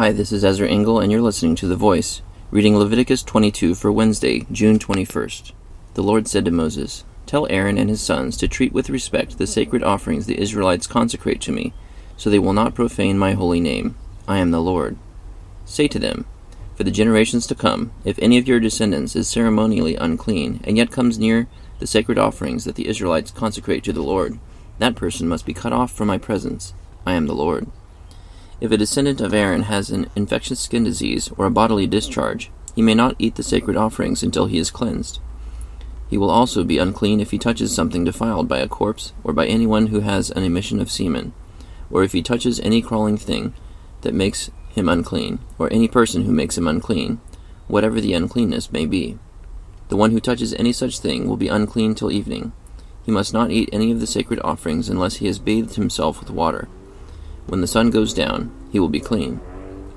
Hi, this is Ezra Engel, and you're listening to The Voice, reading Leviticus 22 for Wednesday, June 21st. The Lord said to Moses, Tell Aaron and his sons to treat with respect the sacred offerings the Israelites consecrate to me, so they will not profane my holy name. I am the Lord. Say to them, For the generations to come, if any of your descendants is ceremonially unclean, and yet comes near the sacred offerings that the Israelites consecrate to the Lord, that person must be cut off from my presence. I am the Lord. If a descendant of Aaron has an infectious skin disease or a bodily discharge, he may not eat the sacred offerings until he is cleansed. He will also be unclean if he touches something defiled by a corpse or by anyone who has an emission of semen, or if he touches any crawling thing that makes him unclean, or any person who makes him unclean, whatever the uncleanness may be. The one who touches any such thing will be unclean till evening. He must not eat any of the sacred offerings unless he has bathed himself with water. When the sun goes down, he will be clean.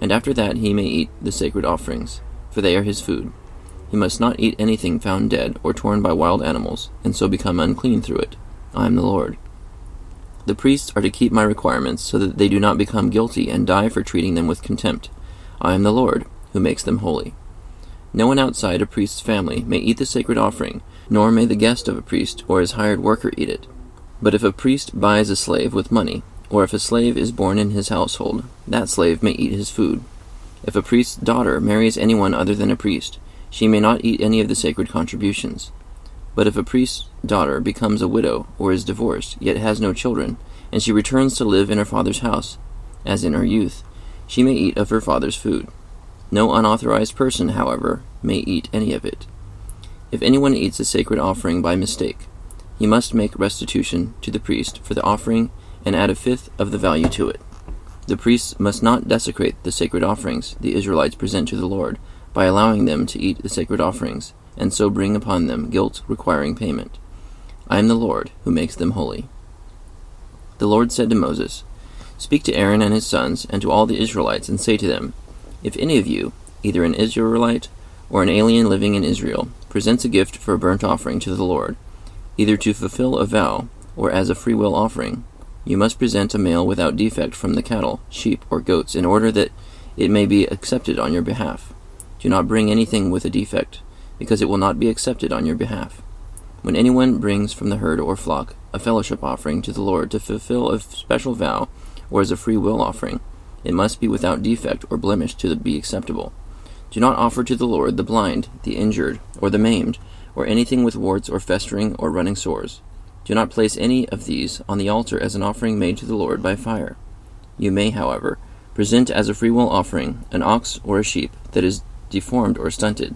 And after that he may eat the sacred offerings, for they are his food. He must not eat anything found dead or torn by wild animals, and so become unclean through it. I am the Lord. The priests are to keep my requirements so that they do not become guilty and die for treating them with contempt. I am the Lord, who makes them holy. No one outside a priest's family may eat the sacred offering, nor may the guest of a priest or his hired worker eat it. But if a priest buys a slave with money, or if a slave is born in his household, that slave may eat his food. If a priest's daughter marries anyone other than a priest, she may not eat any of the sacred contributions. But if a priest's daughter becomes a widow or is divorced, yet has no children, and she returns to live in her father's house, as in her youth, she may eat of her father's food. No unauthorized person, however, may eat any of it. If anyone eats a sacred offering by mistake, he must make restitution to the priest for the offering and add a fifth of the value to it. The priests must not desecrate the sacred offerings the Israelites present to the Lord by allowing them to eat the sacred offerings, and so bring upon them guilt requiring payment. I am the Lord who makes them holy. The Lord said to Moses, Speak to Aaron and his sons, and to all the Israelites, and say to them, If any of you, either an Israelite or an alien living in Israel, presents a gift for a burnt offering to the Lord, either to fulfill a vow or as a freewill offering, you must present a male without defect from the cattle, sheep, or goats, in order that it may be accepted on your behalf. Do not bring anything with a defect, because it will not be accepted on your behalf. When anyone brings from the herd or flock a fellowship offering to the Lord to fulfill a special vow, or as a free will offering, it must be without defect or blemish to be acceptable. Do not offer to the Lord the blind, the injured, or the maimed, or anything with warts or festering or running sores. Do not place any of these on the altar as an offering made to the Lord by fire. You may, however, present as a freewill offering an ox or a sheep that is deformed or stunted,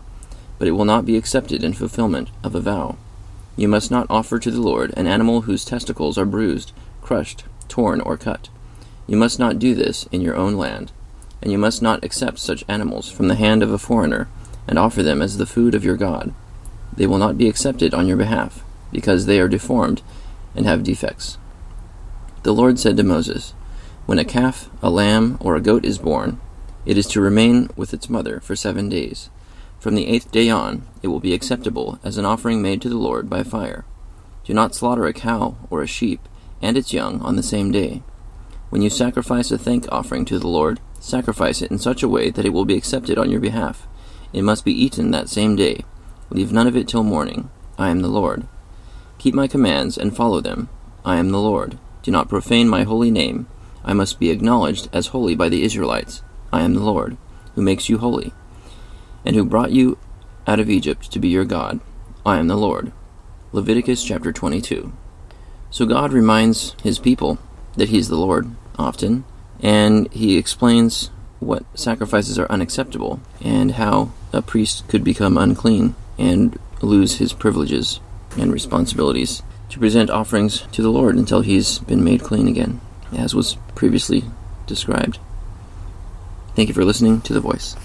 but it will not be accepted in fulfillment of a vow. You must not offer to the Lord an animal whose testicles are bruised, crushed, torn, or cut. You must not do this in your own land, and you must not accept such animals from the hand of a foreigner and offer them as the food of your God. They will not be accepted on your behalf because they are deformed and have defects. The Lord said to Moses, When a calf, a lamb, or a goat is born, it is to remain with its mother for seven days. From the eighth day on, it will be acceptable as an offering made to the Lord by fire. Do not slaughter a cow or a sheep and its young on the same day. When you sacrifice a thank offering to the Lord, sacrifice it in such a way that it will be accepted on your behalf. It must be eaten that same day. Leave none of it till morning. I am the Lord. Keep my commands and follow them. I am the Lord. Do not profane my holy name. I must be acknowledged as holy by the Israelites. I am the Lord, who makes you holy, and who brought you out of Egypt to be your God. I am the Lord. Leviticus chapter 22. So God reminds his people that he is the Lord often, and he explains what sacrifices are unacceptable and how a priest could become unclean and lose his privileges and responsibilities to present offerings to the Lord until he's been made clean again, as was previously described. Thank you for listening to The Voice.